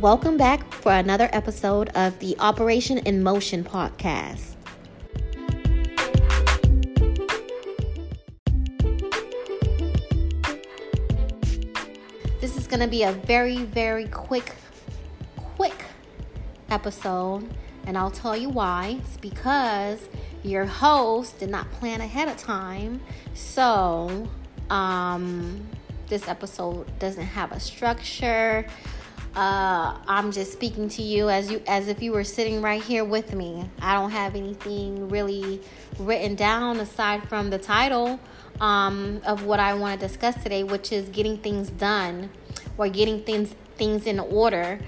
Welcome back for another episode of the Operation in Motion podcast. This is going to be a very, very quick, quick episode, and I'll tell you why. It's because your host did not plan ahead of time. So, um, this episode doesn't have a structure. Uh, I'm just speaking to you as you as if you were sitting right here with me. I don't have anything really written down aside from the title um, of what I want to discuss today, which is getting things done or getting things things in order.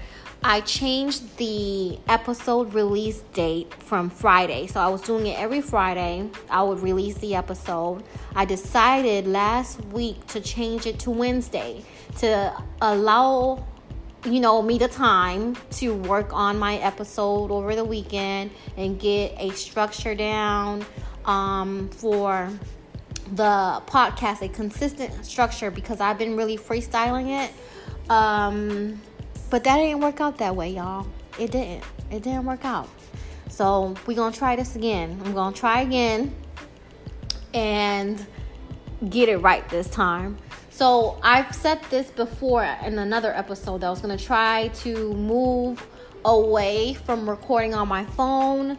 I changed the episode release date from Friday. So I was doing it every Friday. I would release the episode. I decided last week to change it to Wednesday to allow you know me the time to work on my episode over the weekend and get a structure down um, for the podcast, a consistent structure because I've been really freestyling it. Um, but that didn't work out that way, y'all. It didn't. It didn't work out. So we're gonna try this again. I'm gonna try again and get it right this time. So I've said this before in another episode that I was gonna try to move away from recording on my phone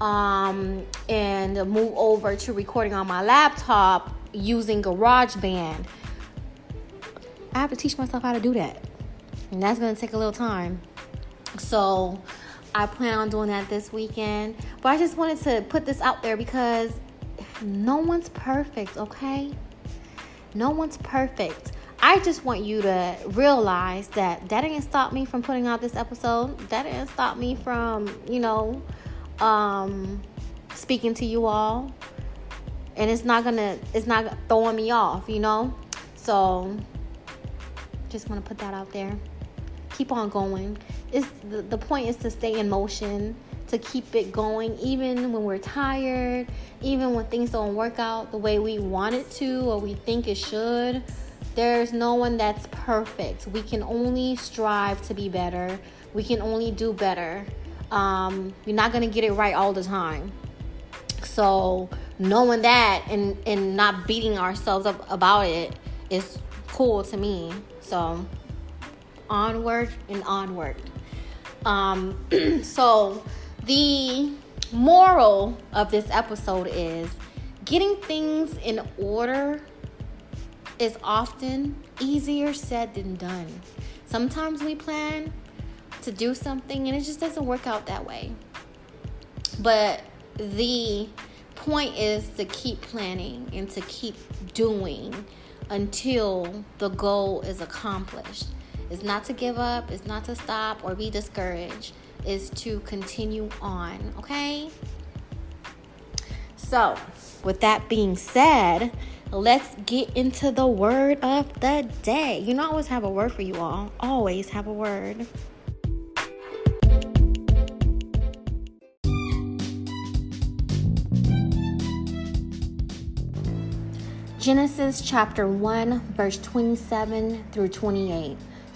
um, and move over to recording on my laptop using GarageBand. I have to teach myself how to do that and that's gonna take a little time. So I plan on doing that this weekend. But I just wanted to put this out there because no one's perfect, okay? No one's perfect. I just want you to realize that that didn't stop me from putting out this episode. That didn't stop me from, you know, um, speaking to you all. And it's not gonna, it's not throwing me off, you know? So, just want to put that out there keep on going. It's the, the point is to stay in motion, to keep it going, even when we're tired, even when things don't work out the way we want it to or we think it should. There's no one that's perfect. We can only strive to be better. We can only do better. Um, we're not gonna get it right all the time. So knowing that and and not beating ourselves up about it is cool to me. So onward and onward. Um, so, the moral of this episode is getting things in order is often easier said than done. Sometimes we plan to do something and it just doesn't work out that way. But the point is to keep planning and to keep doing until the goal is accomplished. It's not to give up, it's not to stop or be discouraged, it's to continue on, okay? So, with that being said, let's get into the word of the day. You know, I always have a word for you all, always have a word. Genesis chapter 1, verse 27 through 28.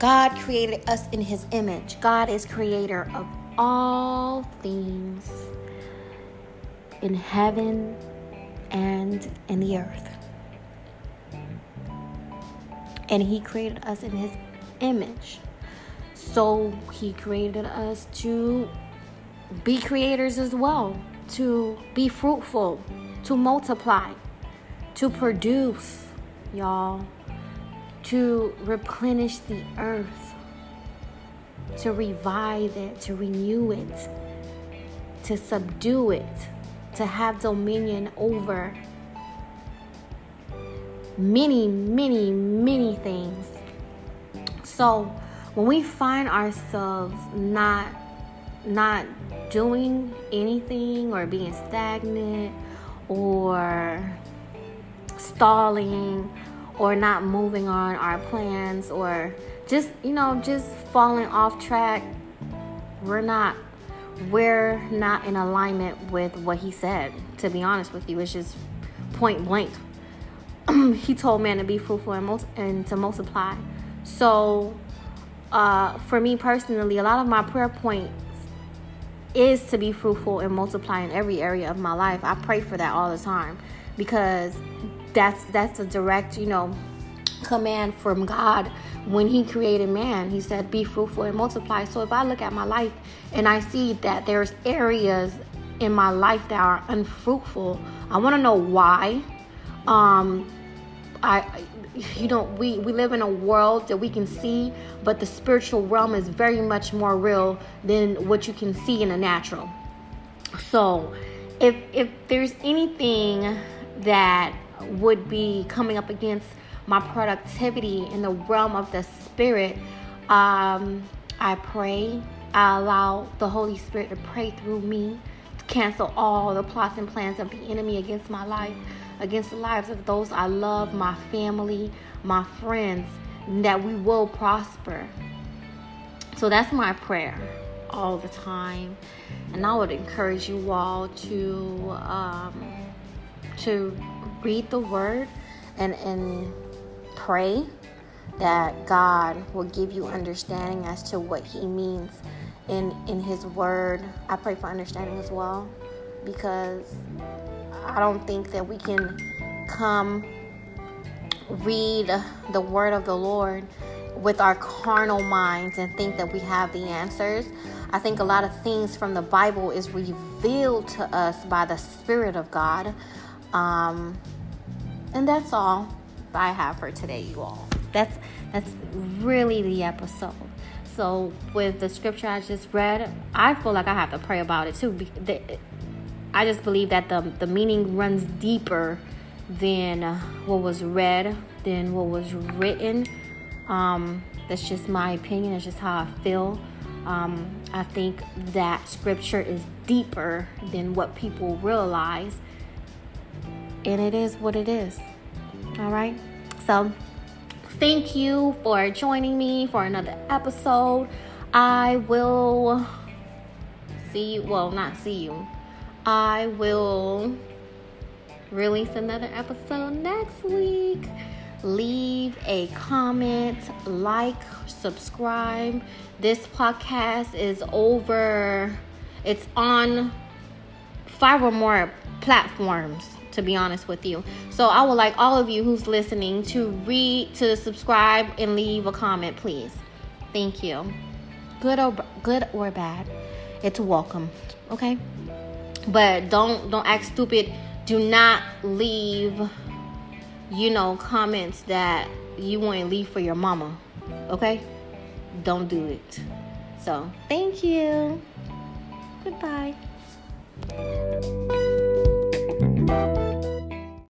God created us in his image. God is creator of all things in heaven and in the earth. And he created us in his image. So he created us to be creators as well, to be fruitful, to multiply, to produce, y'all to replenish the earth, to revive it, to renew it, to subdue it, to have dominion over many, many, many things. So, when we find ourselves not not doing anything or being stagnant or stalling or not moving on our plans or just you know just falling off track we're not we're not in alignment with what he said to be honest with you. It's just point blank. He told man to be fruitful and, mul- and to multiply. So uh, for me personally a lot of my prayer points is to be fruitful and multiply in every area of my life. I pray for that all the time because that's that's a direct you know command from god. When he created man he said be fruitful and multiply. So if i look at my life and i see that there's areas in my life that are unfruitful i want to know why. Um i you know we we live in a world that we can see but the spiritual realm is very much more real than what you can see in the natural. So if if there's anything that would be coming up against my productivity in the realm of the spirit, um, I pray. I allow the Holy Spirit to pray through me to cancel all the plots and plans of the enemy against my life, against the lives of those I love, my family, my friends, that we will prosper. So that's my prayer all the time. And I would encourage you all to um, to read the word and and pray that God will give you understanding as to what he means in in his word. I pray for understanding as well because I don't think that we can come read the word of the Lord with our carnal minds and think that we have the answers. I think a lot of things from the Bible is revealed to us by the Spirit of God. Um, and that's all I have for today, you all. That's that's really the episode. So with the scripture I just read, I feel like I have to pray about it too. I just believe that the the meaning runs deeper than what was read, than what was written. Um, that's just my opinion. It's just how I feel. Um, I think that scripture is deeper than what people realize and it is what it is. All right. So, thank you for joining me for another episode. I will see you. Well, not see you. I will release another episode next week. Leave a comment, like, subscribe. This podcast is over, it's on five or more platforms to be honest with you. So I would like all of you who's listening to read, to subscribe, and leave a comment, please. Thank you. Good or good or bad, it's welcome. Okay, but don't don't act stupid. Do not leave, you know, comments that you wouldn't leave for your mama. Okay, don't do it. So thank you. Goodbye. Thank you